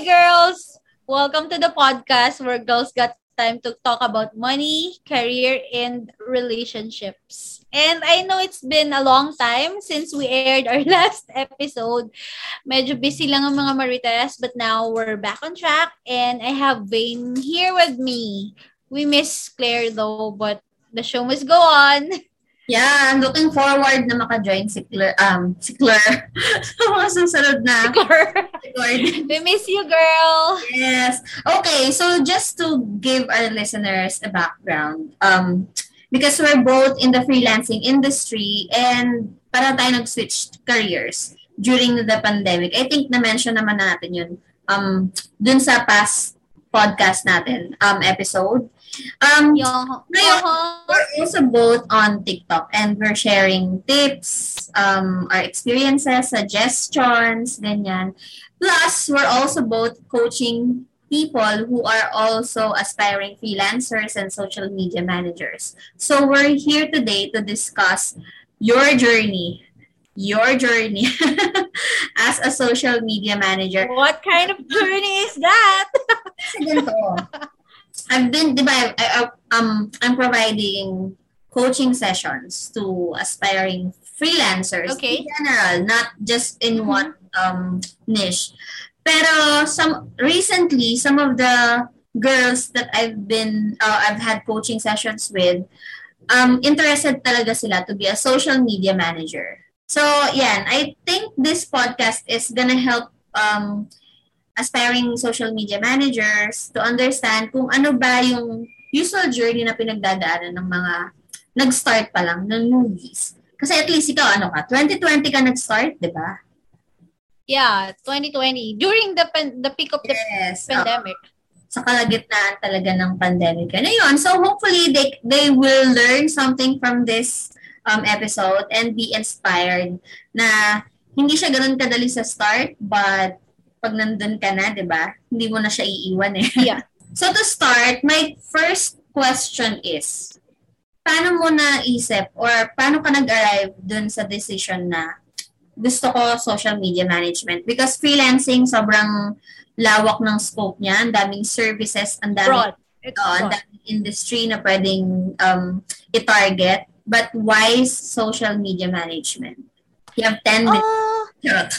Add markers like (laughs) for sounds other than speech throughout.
Girls! Welcome to the podcast where girls got time to talk about money, career, and relationships. And I know it's been a long time since we aired our (laughs) last episode. Medyo busy lang ang mga Marites, but now we're back on track. And I have Vane here with me. We miss Claire though, but the show must go on. (laughs) Yeah, I'm looking forward na maka-join si Claire, um, si Claire sa (laughs) mga susunod na. Si Claire. We miss you, girl. Yes. Okay, so just to give our listeners a background, um, because we're both in the freelancing industry and para tayo nag-switch careers during the pandemic. I think na-mention naman natin yun um, dun sa past podcast natin, um, episode. Um, we're also both on TikTok and we're sharing tips, um, our experiences, suggestions, ganyan. Plus, we're also both coaching people who are also aspiring freelancers and social media managers. So we're here today to discuss your journey, your journey (laughs) as a social media manager. What kind of journey is that? (laughs) Kasi ganito. I've been, di ba, I, I, um, I'm providing coaching sessions to aspiring freelancers Okay. in general, not just in Mhm. one um, niche. Pero some recently, some of the girls that I've been, uh, I've had coaching sessions with, um, interested talaga sila to be a social media manager. So, yan, I think this podcast is gonna help um, aspiring social media managers to understand kung ano ba yung usual journey na pinagdadaanan ng mga nag-start pa lang ng movies. Kasi at least ikaw, ano ka, 2020 ka nag-start, di ba? Yeah, 2020. During the pan- the peak of the Yes. pandemic. sa kalagitnaan talaga ng pandemic. Ano yun? So hopefully they, they will learn something from this um, episode and be inspired na hindi siya ganun kadali sa start but pag nandun ka na, di ba? Hindi mo na siya iiwan eh. Yeah. (laughs) so to start, my first question is, paano mo naisip or paano ka nag-arrive dun sa decision na gusto ko social media management? Because freelancing, sobrang lawak ng scope niya, ang daming services, ang daming, Broad. It's Oo, ang daming industry na pwedeng um, i-target. But why social media management? You have 10 minutes. Ah, Charot.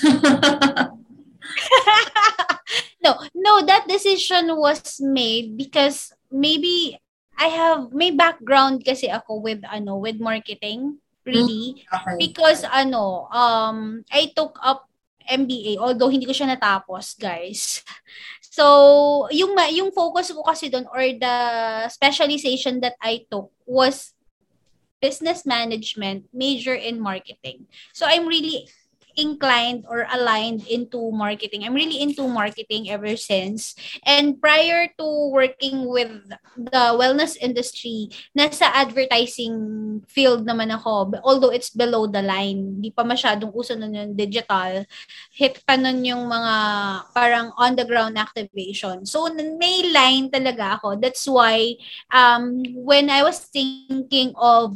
(laughs) (laughs) no, no, that decision was made because maybe I have may background kasi ako with ano with marketing really. Okay. because ano um I took up MBA although hindi ko siya natapos guys. (laughs) So yung ma- yung focus ko kasi doon or the specialization that I took was business management major in marketing. So I'm really inclined or aligned into marketing. I'm really into marketing ever since. And prior to working with the wellness industry, nasa advertising field naman ako. Although it's below the line. Di pa masyadong uso nun yung digital. Hit pa nun yung mga parang on-the-ground activation. So, may line talaga ako. That's why um, when I was thinking of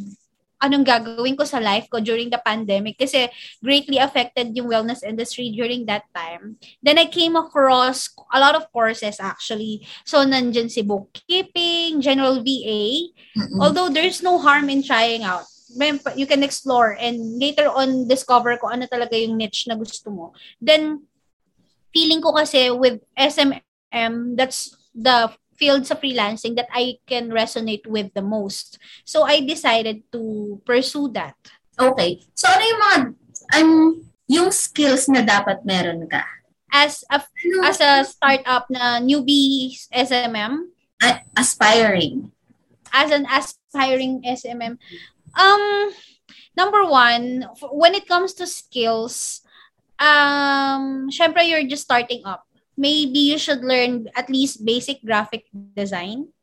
anong gagawin ko sa life ko during the pandemic kasi greatly affected yung wellness industry during that time. Then I came across a lot of courses actually. So nandyan si bookkeeping, general VA. Mm-mm. Although there's no harm in trying out. You can explore and later on discover ko ano talaga yung niche na gusto mo. Then feeling ko kasi with SMM, that's the field sa freelancing that I can resonate with the most. So I decided to pursue that. Okay. So, ano yung mga, um, yung skills na dapat meron ka? As a as a startup na newbie SMM, a- aspiring. as an aspiring SMM, um, number one, when it comes to skills, um, syempre you're just starting up. Maybe you should learn at least basic graphic design,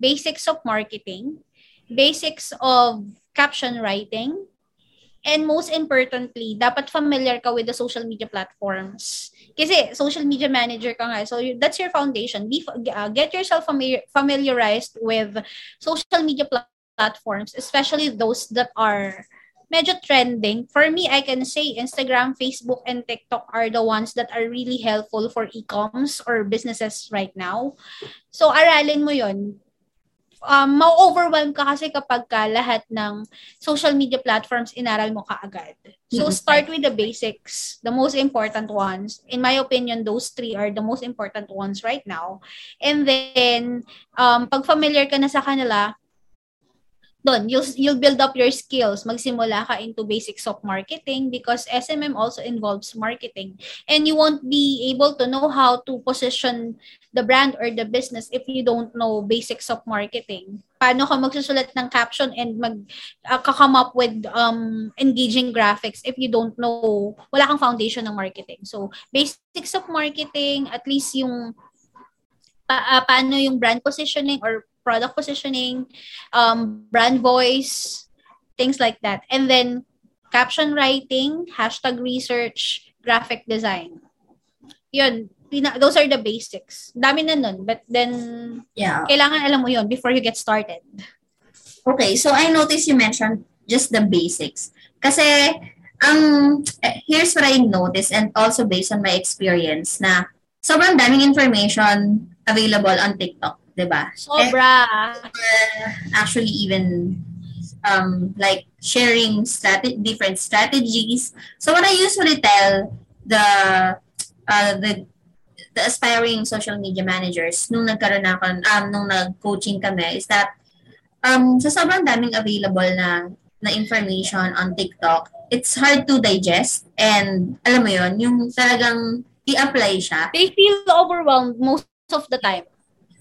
basics of marketing, basics of caption writing, and most importantly, dapat familiar ka with the social media platforms. Kasi social media manager ka nga, so that's your foundation. Be, uh, get yourself familiar, familiarized with social media pla- platforms, especially those that are medyo trending. For me, I can say Instagram, Facebook, and TikTok are the ones that are really helpful for e-coms or businesses right now. So, aralin mo yon um, ma-overwhelm ka kasi kapag ka lahat ng social media platforms inaral mo kaagad. So, start with the basics, the most important ones. In my opinion, those three are the most important ones right now. And then, um, pag familiar ka na sa kanila, doon, you'll, you'll build up your skills. Magsimula ka into basics of marketing because SMM also involves marketing. And you won't be able to know how to position the brand or the business if you don't know basics of marketing. Paano ka magsusulat ng caption and mag uh, come up with um engaging graphics if you don't know wala kang foundation ng marketing. So basics of marketing, at least yung pa, uh, paano yung brand positioning or product positioning, um, brand voice, things like that. And then caption writing, hashtag research, graphic design. Yun, pina, those are the basics. Dami na nun, but then Yeah. kailangan alam mo yun before you get started. Okay, so I noticed you mentioned just the basics. Kasi, um, here's what I noticed and also based on my experience na sobrang daming information available on TikTok, di ba? Sobra. actually even um, like sharing strate- different strategies. So what I usually tell the uh, the the aspiring social media managers nung nagkaroon ako um, nung nag-coaching kami is that um, sa sobrang daming available na na information on TikTok, it's hard to digest and alam mo yon yung talagang i-apply siya. They feel overwhelmed most of the time.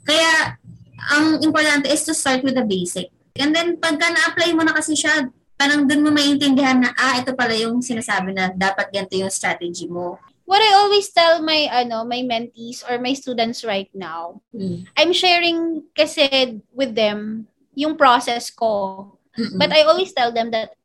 Kaya, ang importante is to start with the basic. And then, pagka na-apply mo na kasi siya, parang dun mo maintindihan na, ah, ito pala yung sinasabi na dapat ganito yung strategy mo. What I always tell my ano my mentees or my students right now, I'm sharing kasi with them yung process ko. Mm-mm. But I always tell them that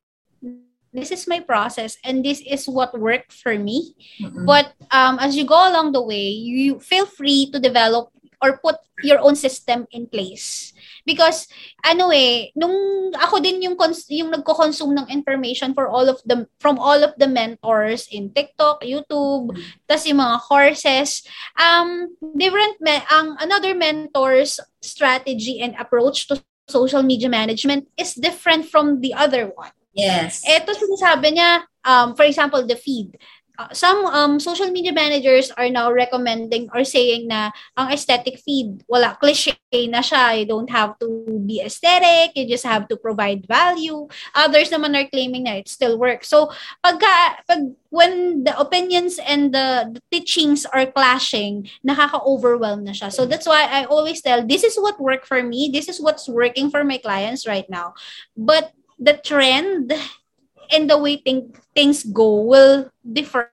this is my process and this is what worked for me. Mm-mm. But um, as you go along the way, you feel free to develop or put your own system in place. Because ano eh, nung ako din yung cons- yung nagko-consume ng information for all of the from all of the mentors in TikTok, YouTube, tas yung mga courses, um different me- ang another mentor's strategy and approach to social media management is different from the other one. yes. Ito sinasabi niya, um, for example, the feed. Uh, some um, social media managers are now recommending or saying na ang aesthetic feed, wala, cliche na siya. You don't have to be aesthetic. You just have to provide value. Others naman are claiming na it still works. So, pagka, pag, when the opinions and the, the teachings are clashing, nakaka-overwhelm na siya. So, that's why I always tell, this is what worked for me. This is what's working for my clients right now. But the trend and the way thing, things go will differ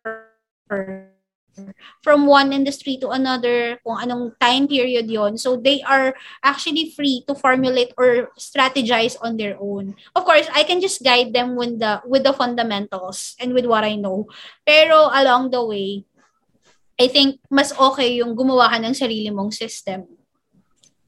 from one industry to another, kung anong time period yon. So they are actually free to formulate or strategize on their own. Of course, I can just guide them with the with the fundamentals and with what I know. Pero along the way, I think mas okay yung gumawa ka ng sarili mong system.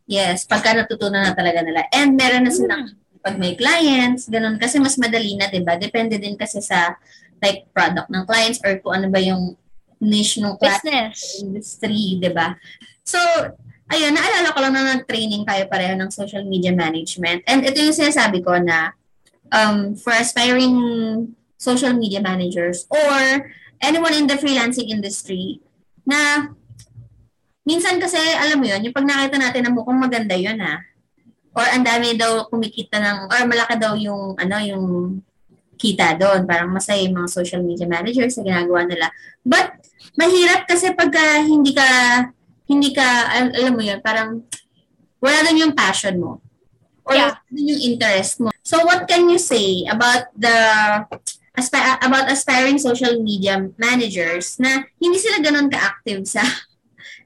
Yes, pagka natutunan na talaga nila. And meron na silang, pag may clients, ganun, kasi mas madali na, di ba? Depende din kasi sa like product ng clients or kung ano ba yung niche ng Business. industry, di ba? So, ayun, naalala ko lang na nag-training tayo pareho ng social media management. And ito yung sinasabi ko na um, for aspiring social media managers or anyone in the freelancing industry na minsan kasi, alam mo yun, yung pag nakita natin na mukhang maganda yun ha, or ang dami daw kumikita ng, or malaki daw yung, ano, yung kita doon. Parang masaya yung mga social media managers sa ginagawa nila. But, mahirap kasi pagka hindi ka, hindi ka, al- alam mo yun, parang wala doon yung passion mo. Or Yeah. wala doon yung interest mo. So, what can you say about the aspi- about aspiring social media managers na hindi sila ganun ka-active sa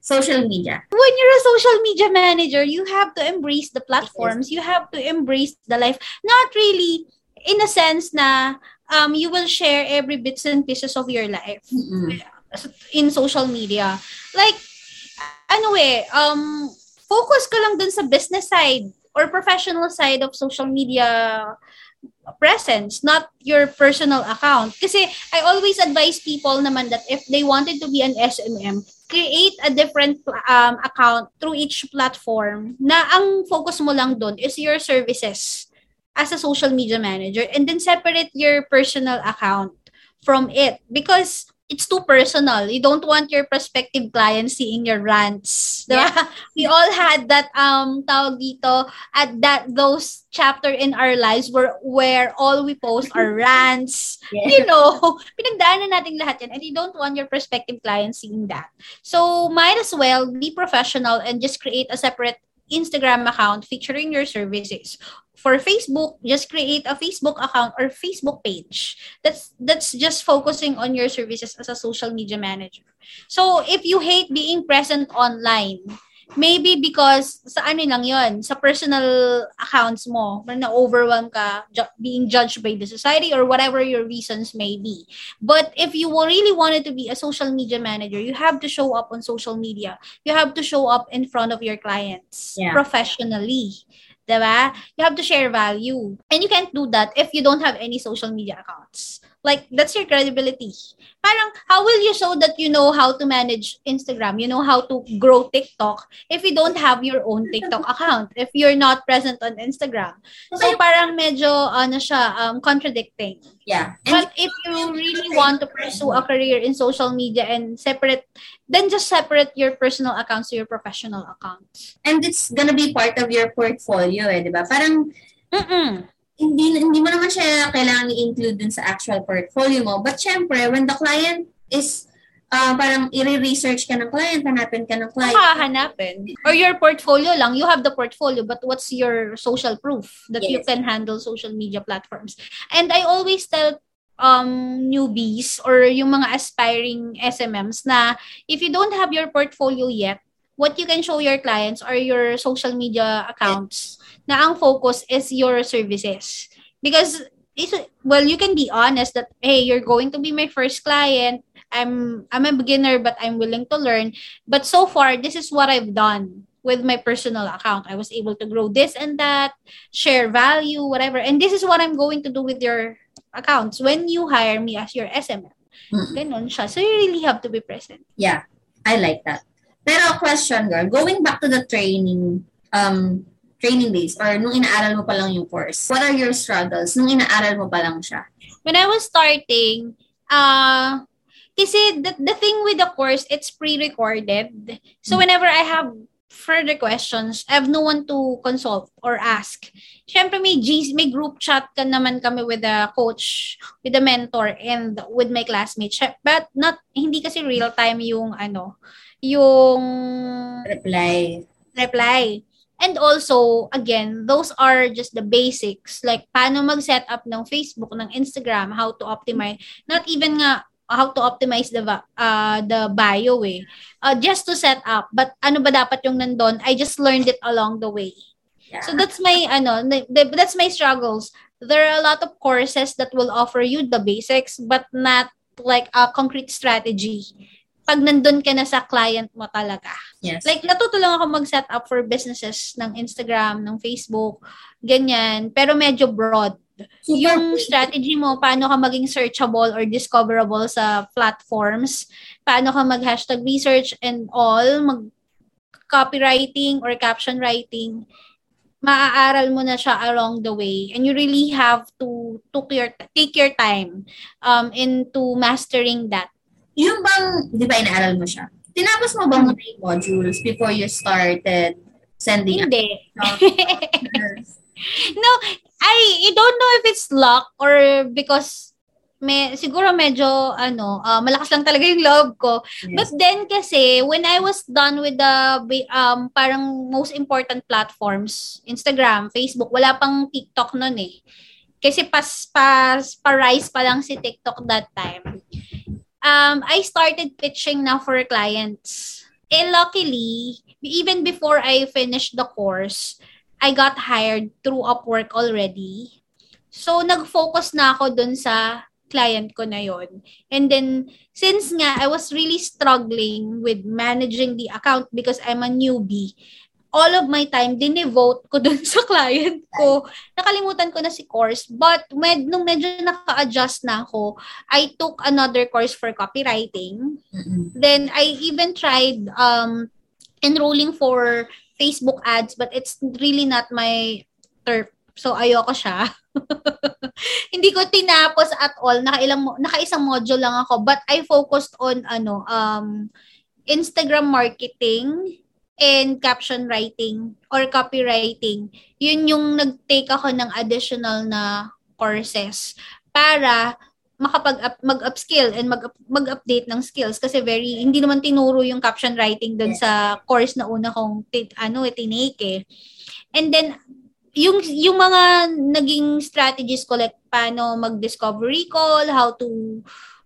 social media? when you're a social media manager, you have to embrace the platforms. You have to embrace the life. Not really in a sense na um, you will share every bits and pieces of your life Mm-mm. in social media. Like, ano eh, um, focus ka lang dun sa business side or professional side of social media presence, not your personal account. Kasi I always advise people naman that if they wanted to be an SMM, create a different um, account through each platform na ang focus mo lang doon is your services as a social media manager and then separate your personal account from it. Because it's too personal. You don't want your prospective clients seeing your rants. Diba? Yeah. (laughs) We all had that um tawag dito at that those chapter in our lives where where all we post are (laughs) rants. Yeah. You know, (laughs) pinagdaanan natin lahat yan and you don't want your prospective clients seeing that. So might as well be professional and just create a separate Instagram account featuring your services. For Facebook, just create a Facebook account or Facebook page. That's that's just focusing on your services as a social media manager. So if you hate being present online, maybe because sa ano lang yon sa personal accounts mo, na-overwhelm ka ju- being judged by the society or whatever your reasons may be. But if you really wanted to be a social media manager, you have to show up on social media. You have to show up in front of your clients yeah. professionally. Diba? You have to share value. And you can't do that if you don't have any social media accounts. Like, that's your credibility. Parang, how will you show that you know how to manage Instagram, you know how to grow TikTok, if you don't have your own TikTok account, if you're not present on Instagram? So, parang medyo, ano siya, um, contradicting. Yeah. And but if you really want to pursue a career in social media and separate, then just separate your personal accounts to your professional accounts. And it's gonna be part of your portfolio, eh, di ba? Parang, Mm-mm hindi hindi mo naman siya kailangan i-include dun sa actual portfolio mo. But syempre, when the client is uh, parang i-research ka ng client, hanapin ka ng client. hanapin. Or your portfolio lang, you have the portfolio, but what's your social proof that yes. you can handle social media platforms? And I always tell um newbies or yung mga aspiring SMMs na if you don't have your portfolio yet, what you can show your clients are your social media accounts na ang focus is your services. Because, well, you can be honest that, hey, you're going to be my first client. I'm I'm a beginner, but I'm willing to learn. But so far, this is what I've done with my personal account. I was able to grow this and that, share value, whatever. And this is what I'm going to do with your accounts when you hire me as your SMM. Mm-hmm. Ganon siya. So you really have to be present. Yeah, I like that. Pero question, girl, going back to the training, um, training days or nung inaaral mo pa lang yung course? What are your struggles nung inaaral mo pa lang siya? When I was starting, uh, kasi the, the thing with the course, it's pre-recorded. So hmm. whenever I have further questions, I have no one to consult or ask. Siyempre may G, may group chat ka naman kami with the coach, with the mentor, and with my classmates. But not, hindi kasi real time yung ano, yung reply. Reply. And also, again, those are just the basics. Like, paano mag-set up ng Facebook, ng Instagram, how to optimize. Not even nga how to optimize the uh, the bio eh. Uh, just to set up. But ano ba dapat yung nandun? I just learned it along the way. Yeah. So that's my ano, that's my struggles. There are a lot of courses that will offer you the basics but not like a concrete strategy pag nandun ka na sa client mo talaga. Yes. Like, natuto lang ako mag-set up for businesses ng Instagram, ng Facebook, ganyan. Pero medyo broad. Super. Yung strategy mo, paano ka maging searchable or discoverable sa platforms, paano ka mag-hashtag research and all, mag copywriting or caption writing, maaaral mo na siya along the way and you really have to took your take your time um into mastering that yung bang, di ba inaaral mo siya? Tinapos mo ba muna yung modules before you started sending? Hindi. (laughs) no, I, I don't know if it's luck or because may siguro medyo ano uh, malakas lang talaga yung love ko yes. but then kasi when I was done with the um parang most important platforms Instagram Facebook wala pang TikTok noon eh kasi pas pas pa rise pa lang si TikTok that time um, I started pitching now for clients. And luckily, even before I finished the course, I got hired through Upwork already. So, nag-focus na ako dun sa client ko na yon. And then, since nga, I was really struggling with managing the account because I'm a newbie, all of my time dinevote ko dun (laughs) sa client ko. Nakalimutan ko na si course. But med, nung medyo naka-adjust na ako, I took another course for copywriting. Mm-mm. Then I even tried um enrolling for Facebook ads but it's really not my turf. So ayoko siya. (laughs) Hindi ko tinapos at all. Nakailang nakaisang module lang ako but I focused on ano um Instagram marketing and caption writing or copywriting. Yun yung nag-take ako ng additional na courses para makapag mag-upskill and mag mag-update ng skills kasi very hindi naman tinuro yung caption writing doon sa course na una kong t- ano tinake eh. And then yung yung mga naging strategies ko like paano mag-discovery call, how to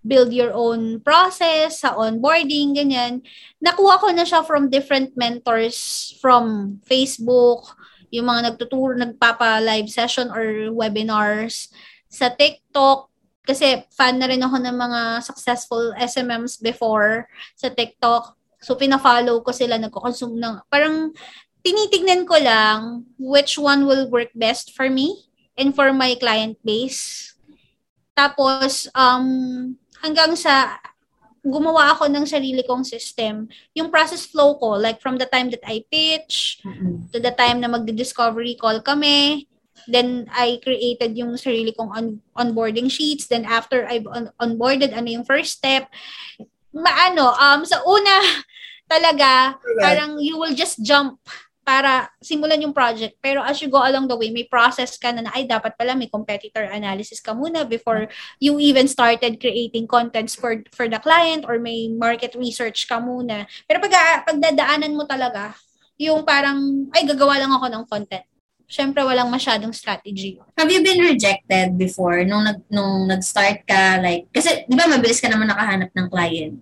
build your own process sa onboarding, ganyan. Nakuha ko na siya from different mentors from Facebook, yung mga nagtuturo, nagpapa-live session or webinars sa TikTok. Kasi fan na rin ako ng mga successful SMMs before sa TikTok. So, pina-follow ko sila, nagko-consume ng, parang tinitignan ko lang which one will work best for me and for my client base. Tapos, um, hanggang sa gumawa ako ng sarili kong system. Yung process flow ko, like from the time that I pitch, Mm-mm. to the time na magdi-discovery call kami, then I created yung sarili kong on- onboarding sheets. Then after I've on- onboarded, ano yung first step? Maano, um, sa una, (laughs) talaga, parang you will just jump para simulan yung project. Pero as you go along the way, may process ka na na, ay, dapat pala may competitor analysis ka muna before you even started creating contents for for the client or may market research ka muna. Pero pag pagdadaanan mo talaga, yung parang, ay, gagawa lang ako ng content. Siyempre, walang masyadong strategy. Have you been rejected before nung nag nung nag-start ka like kasi 'di ba mabilis ka naman nakahanap ng client.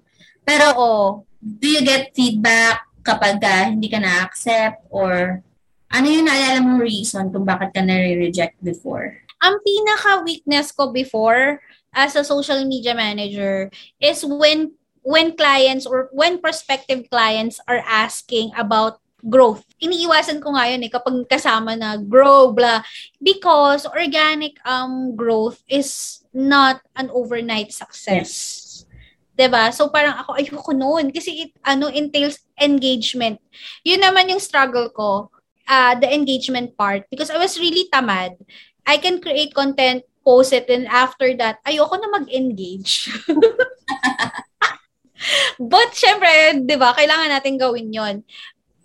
Pero Oo. do you get feedback kapag ah, hindi ka na-accept or ano yung naalala mong reason kung bakit ka na-reject before? ang pinaka-weakness ko before as a social media manager is when when clients or when prospective clients are asking about growth. Iniiwasan ko nga yun eh kapag kasama na grow, blah. Because organic um growth is not an overnight success. 'Di ba? So parang ako ayoko noon kasi it ano entails engagement. Yun naman yung struggle ko, uh, the engagement part because I was really tamad. I can create content, post it, and after that, ayoko na mag-engage. (laughs) But, syempre, di ba, kailangan natin gawin yon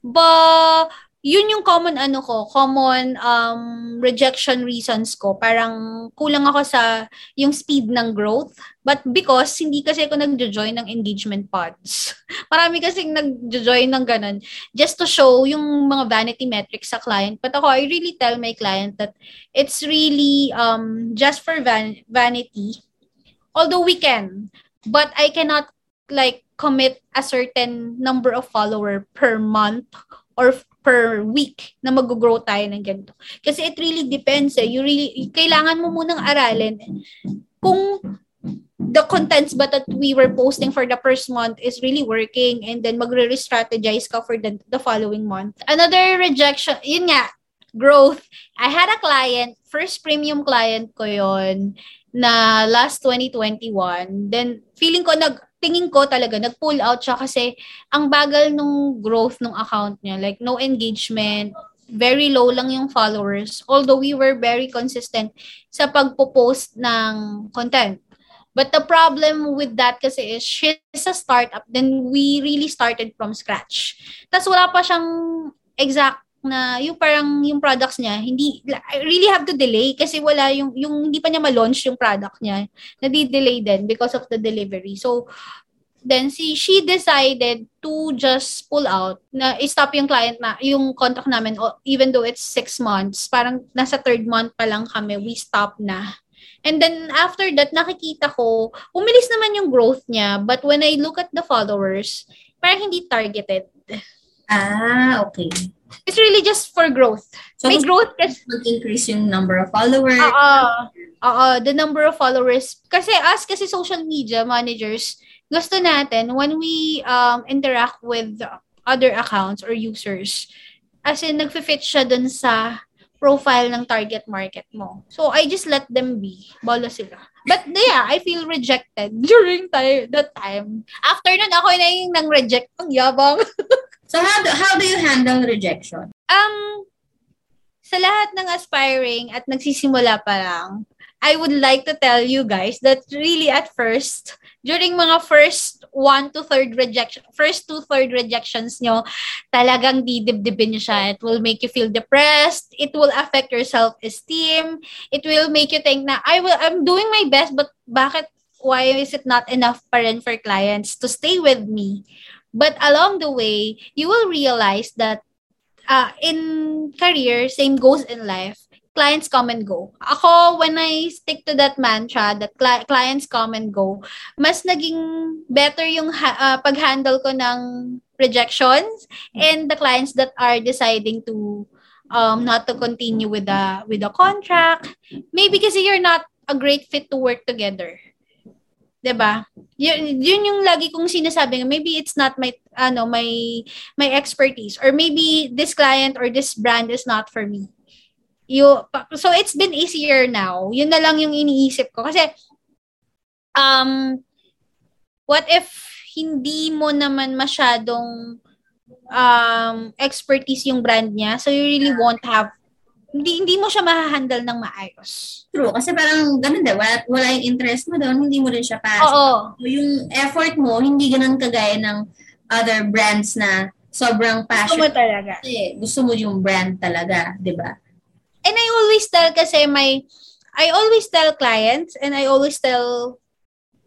But, yun yung common ano ko, common um, rejection reasons ko. Parang kulang ako sa yung speed ng growth. But because hindi kasi ako nagjo-join ng engagement pods. (laughs) Marami kasi nagjo-join ng ganun just to show yung mga vanity metrics sa client. But ako, I really tell my client that it's really um, just for van- vanity. Although we can, but I cannot like commit a certain number of follower per month or per week na mag-grow tayo ng ganito. Kasi it really depends eh. You really, kailangan mo munang aralin kung the contents ba that we were posting for the first month is really working and then magre-strategize ka for the, the following month. Another rejection, yun nga, growth. I had a client, first premium client ko yon na last 2021. Then, feeling ko, nag, tingin ko talaga, nag-pull out siya kasi ang bagal nung growth ng account niya. Like, no engagement, very low lang yung followers. Although we were very consistent sa pagpo-post ng content. But the problem with that kasi is she's a startup, then we really started from scratch. Tapos wala pa siyang exact na yung parang yung products niya hindi I really have to delay kasi wala yung yung hindi pa niya ma-launch yung product niya. Nadi-delay din because of the delivery. So then si she decided to just pull out na stop yung client na yung contract namin even though it's six months parang nasa third month pa lang kami we stop na. And then after that nakikita ko umilis naman yung growth niya but when I look at the followers parang hindi targeted. Ah, okay. It's really just for growth. So, May growth kasi. Mag-increase yung number of followers. Oo. Oo, the number of followers. Kasi us kasi social media managers, gusto natin when we um, interact with other accounts or users, As in, nagfi-fit siya dun sa profile ng target market mo. So, I just let them be. Bala sila. But yeah, I feel rejected (laughs) during time, that time. After nun, ako na yung nang-reject. Ang yabang. (laughs) so, how do, how do you handle rejection? Um, sa lahat ng aspiring at nagsisimula pa lang, I would like to tell you guys that really at first, during mga first one to third rejection, first two third rejections nyo, talagang didibdibin nyo siya. It will make you feel depressed. It will affect your self-esteem. It will make you think na, I will, I'm doing my best, but bakit, why is it not enough pa rin for clients to stay with me? But along the way, you will realize that uh, in career, same goes in life clients come and go. Ako, when I stick to that mantra that cli- clients come and go, mas naging better yung ha- uh, pag-handle ko ng rejections and the clients that are deciding to um, not to continue with the with the contract. Maybe kasi you're not a great fit to work together. 'Di ba? Yun, yun yung lagi kong sinasabi, maybe it's not my ano, my my expertise or maybe this client or this brand is not for me you so it's been easier now. Yun na lang yung iniisip ko kasi um what if hindi mo naman masyadong um expertise yung brand niya so you really won't have hindi hindi mo siya ma-handle ng maayos. True. Kasi parang ganun din. Wala, wala yung interest mo doon, hindi mo rin siya pass. Oo. So, yung effort mo, hindi ganun kagaya ng other brands na sobrang passion. Gusto mo talaga. Kasi gusto mo yung brand talaga, di ba? and I always tell kasi my, I always tell clients and I always tell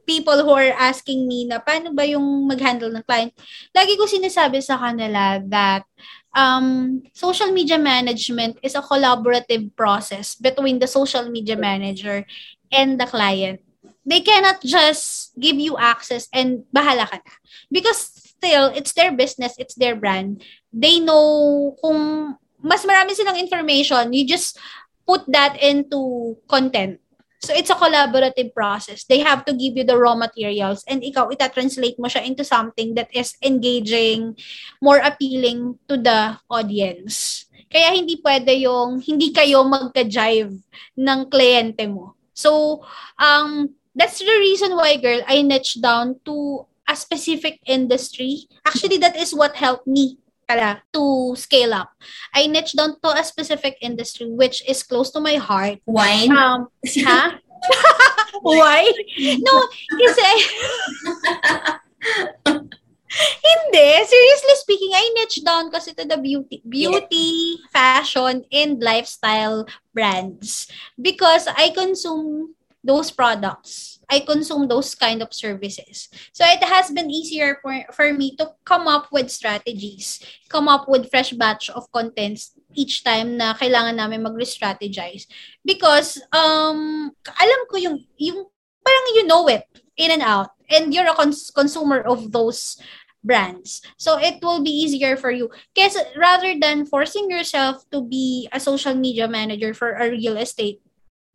people who are asking me na paano ba yung mag-handle ng client. Lagi ko sinasabi sa kanila that um, social media management is a collaborative process between the social media manager and the client. They cannot just give you access and bahala ka na. Because still, it's their business, it's their brand. They know kung mas marami silang information. You just put that into content. So it's a collaborative process. They have to give you the raw materials and ikaw ita-translate mo siya into something that is engaging, more appealing to the audience. Kaya hindi pwede yung hindi kayo magka-jive ng kliyente mo. So, um, that's the reason why, girl, I niche down to a specific industry. Actually, that is what helped me pala to scale up. I niche down to a specific industry which is close to my heart. Wine? Um, ha? (laughs) Why? No, kasi (laughs) Hindi. Seriously speaking, I niche down kasi to the beauty, beauty, yeah. fashion, and lifestyle brands because I consume those products I consume those kind of services. So it has been easier for, for me to come up with strategies, come up with fresh batch of contents each time na kailangan namin mag-strategize. Because um, alam ko yung, yung parang you know it in and out. And you're a cons- consumer of those brands. So it will be easier for you. Kasi rather than forcing yourself to be a social media manager for a real estate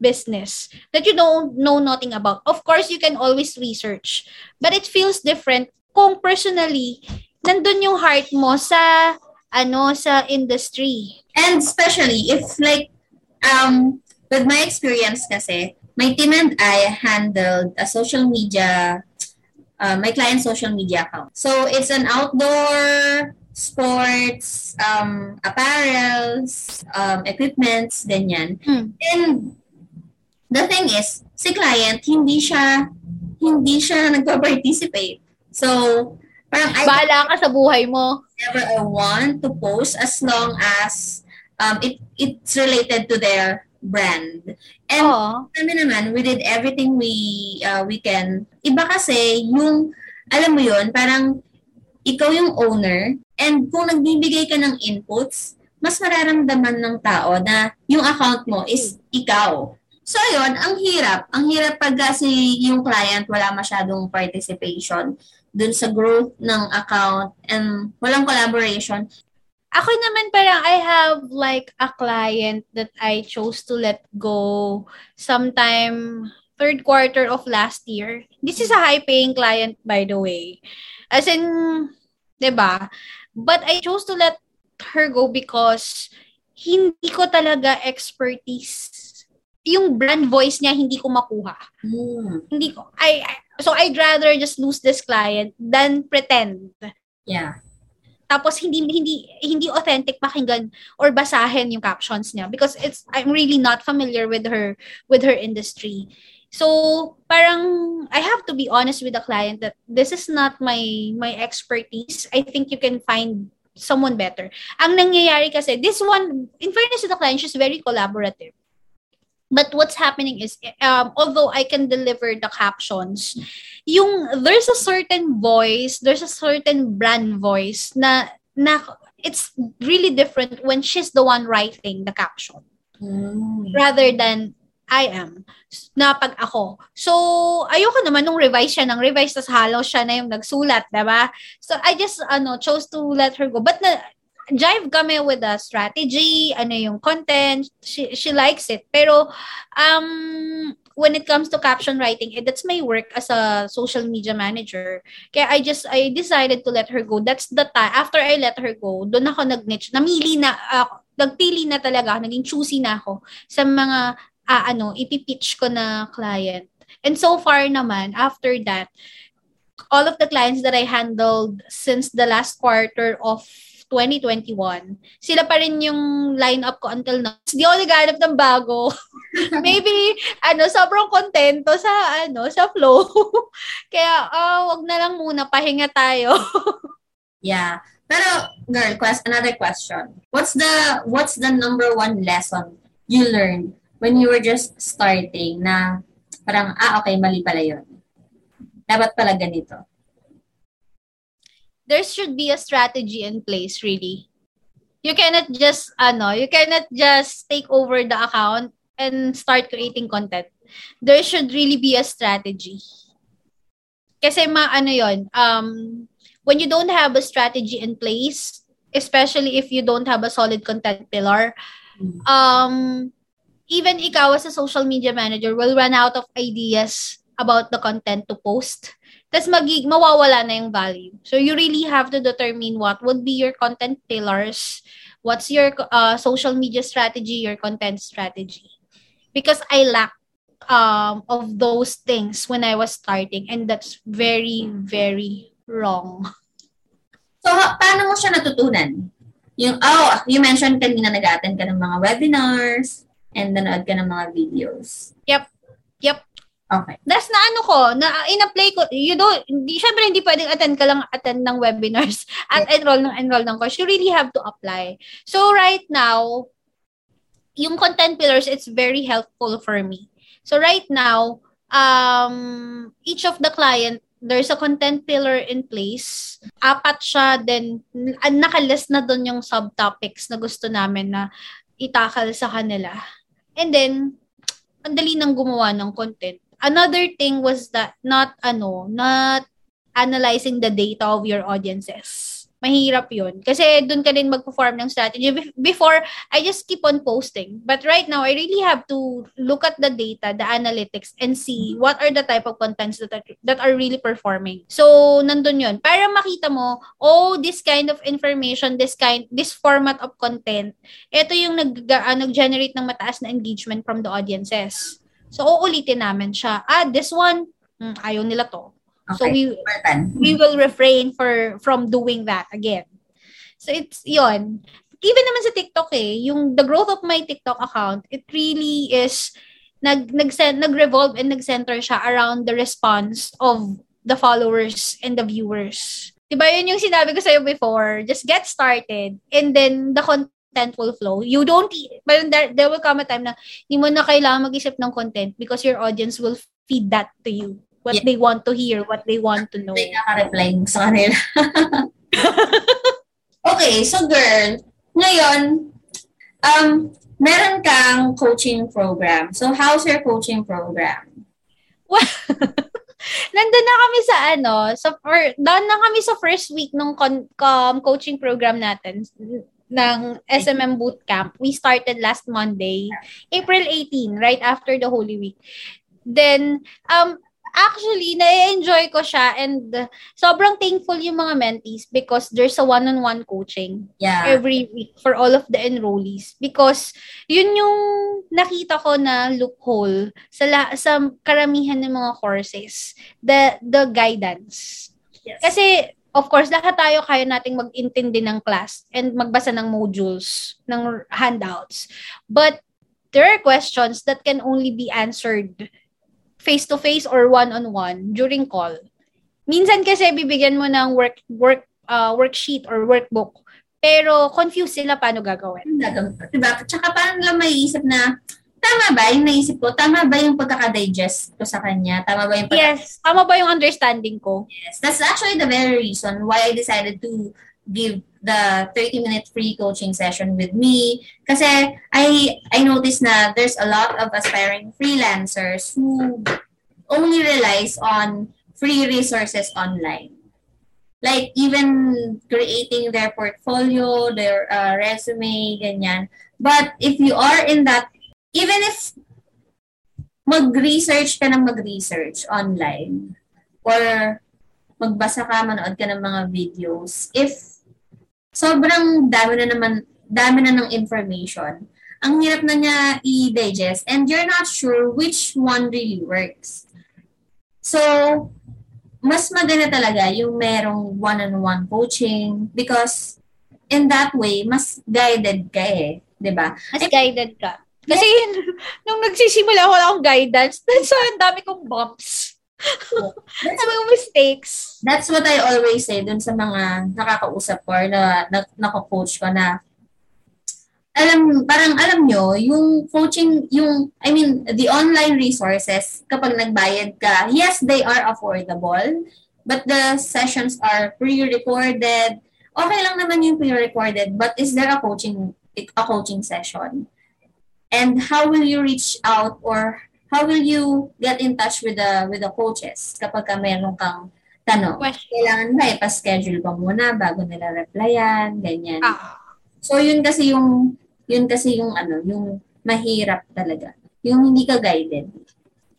business that you don't know nothing about. Of course, you can always research. But it feels different kung personally, nandun yung heart mo sa, ano, sa industry. And especially if like, um, with my experience kasi, my team and I handled a social media, uh, my client's social media account. So it's an outdoor sports, um, apparels, um, equipments, ganyan. Hmm. And the thing is, si client, hindi siya, hindi siya nagpa-participate. So, parang I Bahala ka sa buhay mo. Whatever I want to post as long as um, it it's related to their brand. And Aww. kami naman, we did everything we uh, we can. Iba kasi yung, alam mo yun, parang ikaw yung owner and kung nagbibigay ka ng inputs, mas mararamdaman ng tao na yung account mo is ikaw. So, ayun, ang hirap. Ang hirap pag kasi yung client wala masyadong participation dun sa growth ng account and walang collaboration. Ako naman parang I have like a client that I chose to let go sometime third quarter of last year. This is a high-paying client, by the way. As in, 'di ba? But I chose to let her go because hindi ko talaga expertise. Yung brand voice niya, hindi ko makuha. Mm. Hindi ko. I, I so I'd rather just lose this client than pretend. Yeah. Tapos hindi hindi hindi authentic pakinggan or basahin yung captions niya because it's I'm really not familiar with her with her industry. So, parang I have to be honest with the client that this is not my my expertise. I think you can find someone better. Ang nangyayari kasi, this one, in fairness to the client, she's very collaborative. But what's happening is, um, although I can deliver the captions, yung there's a certain voice, there's a certain brand voice na, na it's really different when she's the one writing the caption. Mm. Rather than I am na pag ako. So, ayoko naman nung revise siya ng revise tas halo siya na yung nagsulat, 'di ba? So, I just ano chose to let her go. But na jive kami with the strategy, ano yung content, she, she likes it. Pero um when it comes to caption writing, eh, that's my work as a social media manager. Kaya I just I decided to let her go. That's the time after I let her go, doon ako nag-niche. Namili na uh, nagpili na talaga, naging choosy na ako sa mga ah, ano, ipipitch ko na client. And so far naman, after that, all of the clients that I handled since the last quarter of 2021, sila pa rin yung line-up ko until now. Hindi ako naghanap ng bago. (laughs) Maybe, ano, sobrang kontento sa, ano, sa flow. (laughs) Kaya, uh, wag na lang muna, pahinga tayo. (laughs) yeah. Pero, girl, quest, another question. What's the, what's the number one lesson you learned when you were just starting na parang, ah, okay, mali pala yun. Dapat pala ganito. There should be a strategy in place, really. You cannot just, ano, you cannot just take over the account and start creating content. There should really be a strategy. Kasi ma, ano yon um, when you don't have a strategy in place, especially if you don't have a solid content pillar, um, even ikaw as a social media manager will run out of ideas about the content to post. Tapos magi mawawala na yung value. So you really have to determine what would be your content pillars, what's your uh, social media strategy, your content strategy. Because I lack um, of those things when I was starting and that's very, very wrong. So, paano mo siya natutunan? Yung, oh, you mentioned kanina nag-attend ka ng mga webinars, and nanood ka ng mga videos. Yep. Okay. That's na ano ko, na in-apply ko, you don't, hindi, syempre hindi pwedeng attend ka lang attend ng webinars (laughs) at yeah. enroll ng enroll ng course. You really have to apply. So right now, yung content pillars, it's very helpful for me. So right now, um, each of the client, there's a content pillar in place. Apat siya, then nakalist na doon yung subtopics na gusto namin na itakal sa kanila. And then, ang dali nang gumawa ng content. Another thing was that not ano, not analyzing the data of your audiences mahirap yun. Kasi doon ka din mag-perform ng strategy. Before, I just keep on posting. But right now, I really have to look at the data, the analytics, and see what are the type of contents that are, that are really performing. So, nandun yun. Para makita mo, oh, this kind of information, this kind, this format of content, ito yung nag, uh, nag-generate ng mataas na engagement from the audiences. So, uulitin namin siya. Ah, this one, hmm, ayaw nila to Okay. So we we will refrain for from doing that again. So it's yon. Even naman sa TikTok eh, yung the growth of my TikTok account, it really is nag nag nag-revolve and nag-center siya around the response of the followers and the viewers. Diba yun yung sinabi ko sa'yo before, just get started and then the content will flow. You don't, but there, there will come a time na hindi mo na kailangan mag-isip ng content because your audience will feed that to you what yeah. they want to hear, what they want to know. May kaka-reply sa kanila. (laughs) okay, so girl, ngayon, um, meron kang coaching program. So, how's your coaching program? Well, (laughs) nandun na kami sa ano, sa or, doon na kami sa first week ng con, com, coaching program natin ng SMM Bootcamp. We started last Monday, April 18, right after the Holy Week. Then, um, actually, na-enjoy ko siya and sobrang thankful yung mga mentees because there's a one-on-one coaching Yeah. every week for all of the enrollees because yun yung nakita ko na loophole sa la- sa karamihan ng mga courses the the guidance Yes. kasi of course lahat tayo kaya nating mag-intindi ng class and magbasa ng modules ng handouts but there are questions that can only be answered face-to-face or one-on-one during call. Minsan kasi bibigyan mo ng work work uh, worksheet or workbook pero confused sila paano gagawin. Diba? Tsaka parang lang maiisip na, tama ba yung naisip ko? Tama ba yung pagkakadigest ko sa kanya? Tama ba yung pagka- Yes, tama ba yung understanding ko? Yes. That's actually the very reason why I decided to give the 30-minute free coaching session with me. Kasi I I noticed na there's a lot of aspiring freelancers who only relies on free resources online. Like even creating their portfolio, their uh, resume, ganyan. But if you are in that, even if mag-research ka ng mag-research online, or magbasa ka, manood ka ng mga videos, if sobrang dami na naman, dami na ng information, ang hirap na niya i-digest and you're not sure which one really works. So, mas maganda talaga yung merong one-on-one coaching because in that way, mas guided ka eh. ba? Mas guided ka. Kasi nung nagsisimula ako akong guidance, (laughs) so ang dami kong bumps. That's (laughs) Ang mga mistakes. That's what I always say dun sa mga nakakausap ko or na, na nako-coach ko na alam, parang alam nyo, yung coaching, yung, I mean, the online resources, kapag nagbayad ka, yes, they are affordable, but the sessions are pre-recorded. Okay lang naman yung pre-recorded, but is there a coaching, a coaching session? And how will you reach out or how will you get in touch with the with the coaches kapag ka meron kang tanong? Question. Kailangan ba ipa-schedule ka muna bago nila replyan, ganyan. Ah. So yun kasi yung yun kasi yung ano, yung mahirap talaga. Yung hindi ka guided.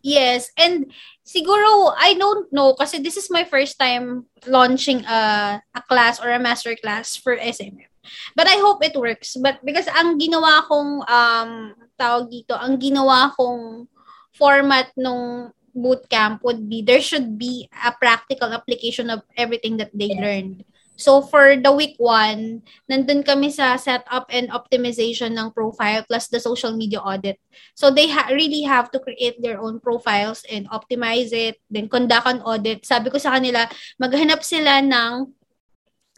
Yes, and siguro I don't know kasi this is my first time launching a a class or a master class for SMM. But I hope it works. But because ang ginawa kong um tawag dito, ang ginawa kong format nung bootcamp would be there should be a practical application of everything that they learned. So for the week one, nandun kami sa setup and optimization ng profile plus the social media audit. So they ha- really have to create their own profiles and optimize it, then conduct an audit. Sabi ko sa kanila, maghanap sila ng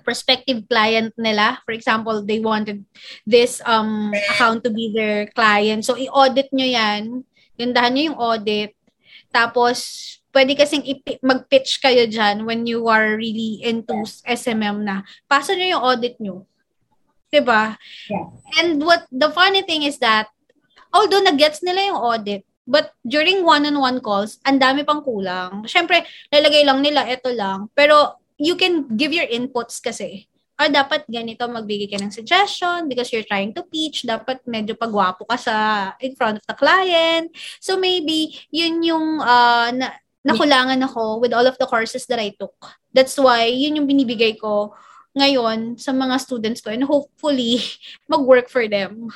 prospective client nila. For example, they wanted this um account to be their client. So i-audit nyo yan. Gandahan nyo yung audit. Tapos, pwede kasing ipi- mag-pitch kayo dyan when you are really into SMM na. Pasa nyo yung audit nyo. 'Di ba? Yeah. And what the funny thing is that although nag-gets nila yung audit, but during one-on-one calls, ang dami pang kulang. Siyempre, lalagay lang nila, ito lang. Pero you can give your inputs kasi. Ah, dapat ganito, magbigay ka ng suggestion because you're trying to pitch. Dapat medyo pagwapo ka sa in front of the client. So maybe, yun yung uh, na, nakulangan ako with all of the courses that I took. That's why, yun yung binibigay ko ngayon sa mga students ko and hopefully, (laughs) mag-work for them.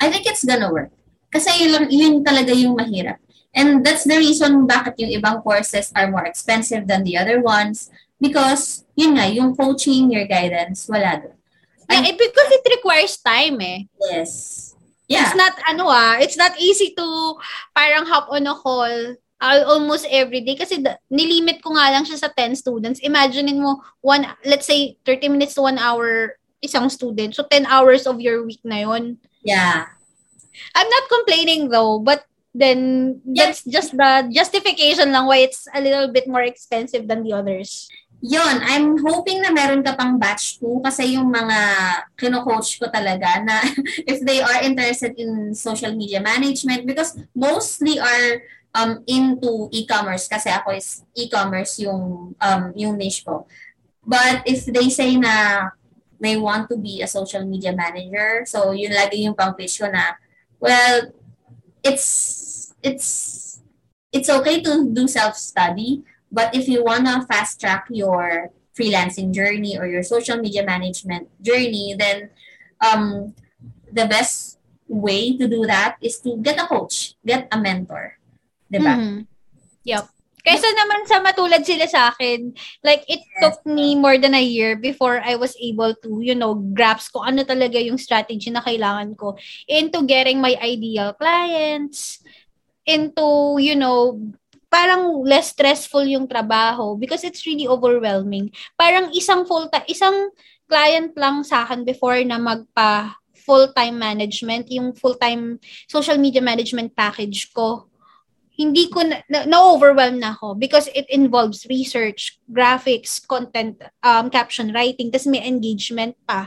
I think it's gonna work. Kasi yun, yun talaga yung mahirap. And that's the reason bakit yung ibang courses are more expensive than the other ones. Because, yun nga, yung coaching, your guidance, wala doon. Yeah, eh, because it requires time eh. Yes. Yeah. It's not, ano ah, it's not easy to parang hop on a call almost every day kasi the, nilimit ko nga lang siya sa 10 students. Imaginein mo, one, let's say 30 minutes to 1 hour isang student. So 10 hours of your week na yon. Yeah. I'm not complaining though, but then that's just the justification lang why it's a little bit more expensive than the others. Yon, I'm hoping na meron ka pang batch 2 kasi yung mga kino-coach ko talaga na (laughs) if they are interested in social media management because mostly are um into e-commerce kasi ako is e-commerce yung um yung niche ko. But if they say na they want to be a social media manager, so yun lagi yung pang pitch ko na well, it's it's it's okay to do self-study, but if you wanna fast track your freelancing journey or your social media management journey, then um, the best way to do that is to get a coach, get a mentor. Diba? Mm-hmm. Yep. Kaysa naman sa matulad sila sa akin, like it yes. took me more than a year before I was able to, you know, grasp ko ano talaga yung strategy na kailangan ko into getting my ideal clients, into, you know, parang less stressful yung trabaho because it's really overwhelming. Parang isang full ta- isang client lang sa akin before na magpa full-time management, yung full-time social media management package ko hindi ko na, na, overwhelm na ako because it involves research, graphics, content, um, caption writing, tapos may engagement pa.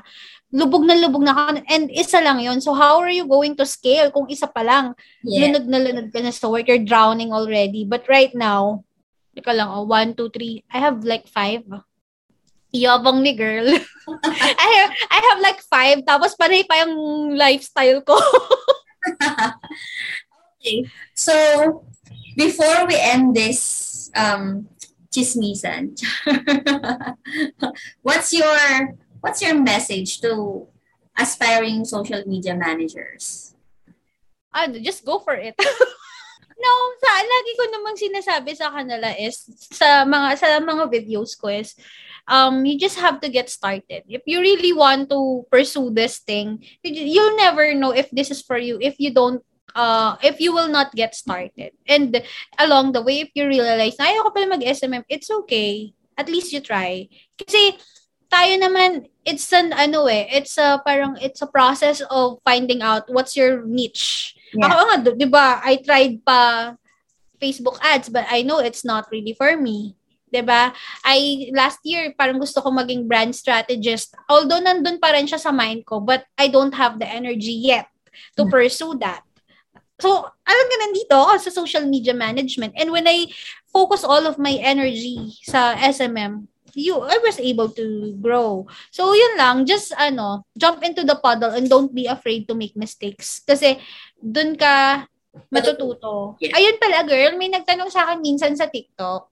Lubog na lubog na ako. And isa lang yon So how are you going to scale kung isa pa lang? Yeah. Lunod na lunod ka na sa work. You're drowning already. But right now, ika lang, oh, one, two, three. I have like five. Yabang ni girl. (laughs) I have, I have like five. Tapos panay pa yung lifestyle ko. (laughs) okay. So, before we end this um, chismisan, (laughs) what's your what's your message to aspiring social media managers? Ah, just go for it. (laughs) no, sa lagi ko namang sinasabi sa kanila is sa mga sa mga videos ko is um you just have to get started. If you really want to pursue this thing, you'll never know if this is for you if you don't uh, if you will not get started. And along the way, if you realize ayaw ko pala mag-SMM, it's okay. At least you try. Kasi tayo naman, it's an ano eh, it's a parang, it's a process of finding out what's your niche. Yeah. Ako nga, di ba, I tried pa Facebook ads, but I know it's not really for me. 'di ba? I last year parang gusto ko maging brand strategist. Although nandun pa rin siya sa mind ko, but I don't have the energy yet to hmm. pursue that. So, alam ka nandito ako sa social media management. And when I focus all of my energy sa SMM, you I was able to grow. So, yun lang. Just, ano, jump into the puddle and don't be afraid to make mistakes. Kasi, dun ka matututo. Ayun pala, girl. May nagtanong sa akin minsan sa TikTok.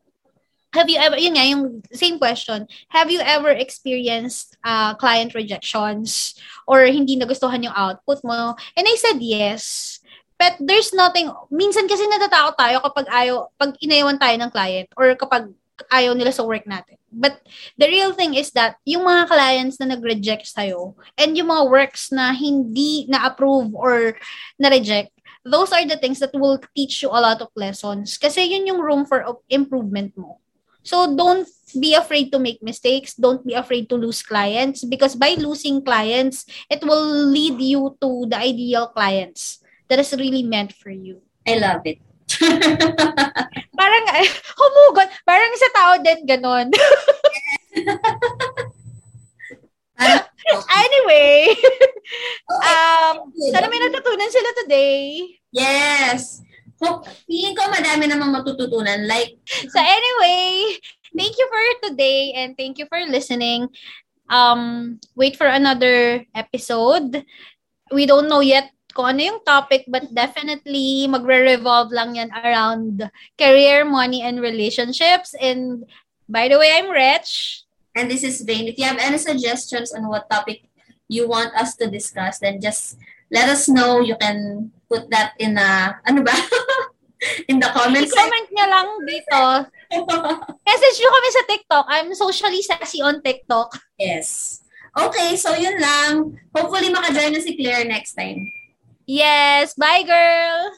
Have you ever, yun nga, yung same question. Have you ever experienced uh, client rejections or hindi nagustuhan yung output mo? And I said yes But there's nothing, minsan kasi natatakot tayo kapag ayaw, pag inayawan tayo ng client or kapag ayaw nila sa work natin. But the real thing is that yung mga clients na nag-reject sa'yo and yung mga works na hindi na-approve or na-reject, those are the things that will teach you a lot of lessons. Kasi yun yung room for improvement mo. So don't be afraid to make mistakes. Don't be afraid to lose clients because by losing clients, it will lead you to the ideal clients that is really meant for you. I love it. (laughs) parang, humugot. Parang sa tao din, ganon. (laughs) anyway, um, sana may natutunan sila today. Yes. Hope, feeling ko madami namang matututunan. Like, so anyway, thank you for today and thank you for listening. Um, wait for another episode. We don't know yet kung ano yung topic but definitely magre-revolve lang yan around career, money, and relationships. And by the way, I'm Rich. And this is Vane. If you have any suggestions on what topic you want us to discuss, then just let us know. You can put that in a, ano ba? (laughs) in the comments. I-comment niya lang dito. (laughs) Message nyo kami sa TikTok. I'm socially sassy on TikTok. Yes. Okay, so yun lang. Hopefully maka-join na si Claire next time. Yes. Bye, girl.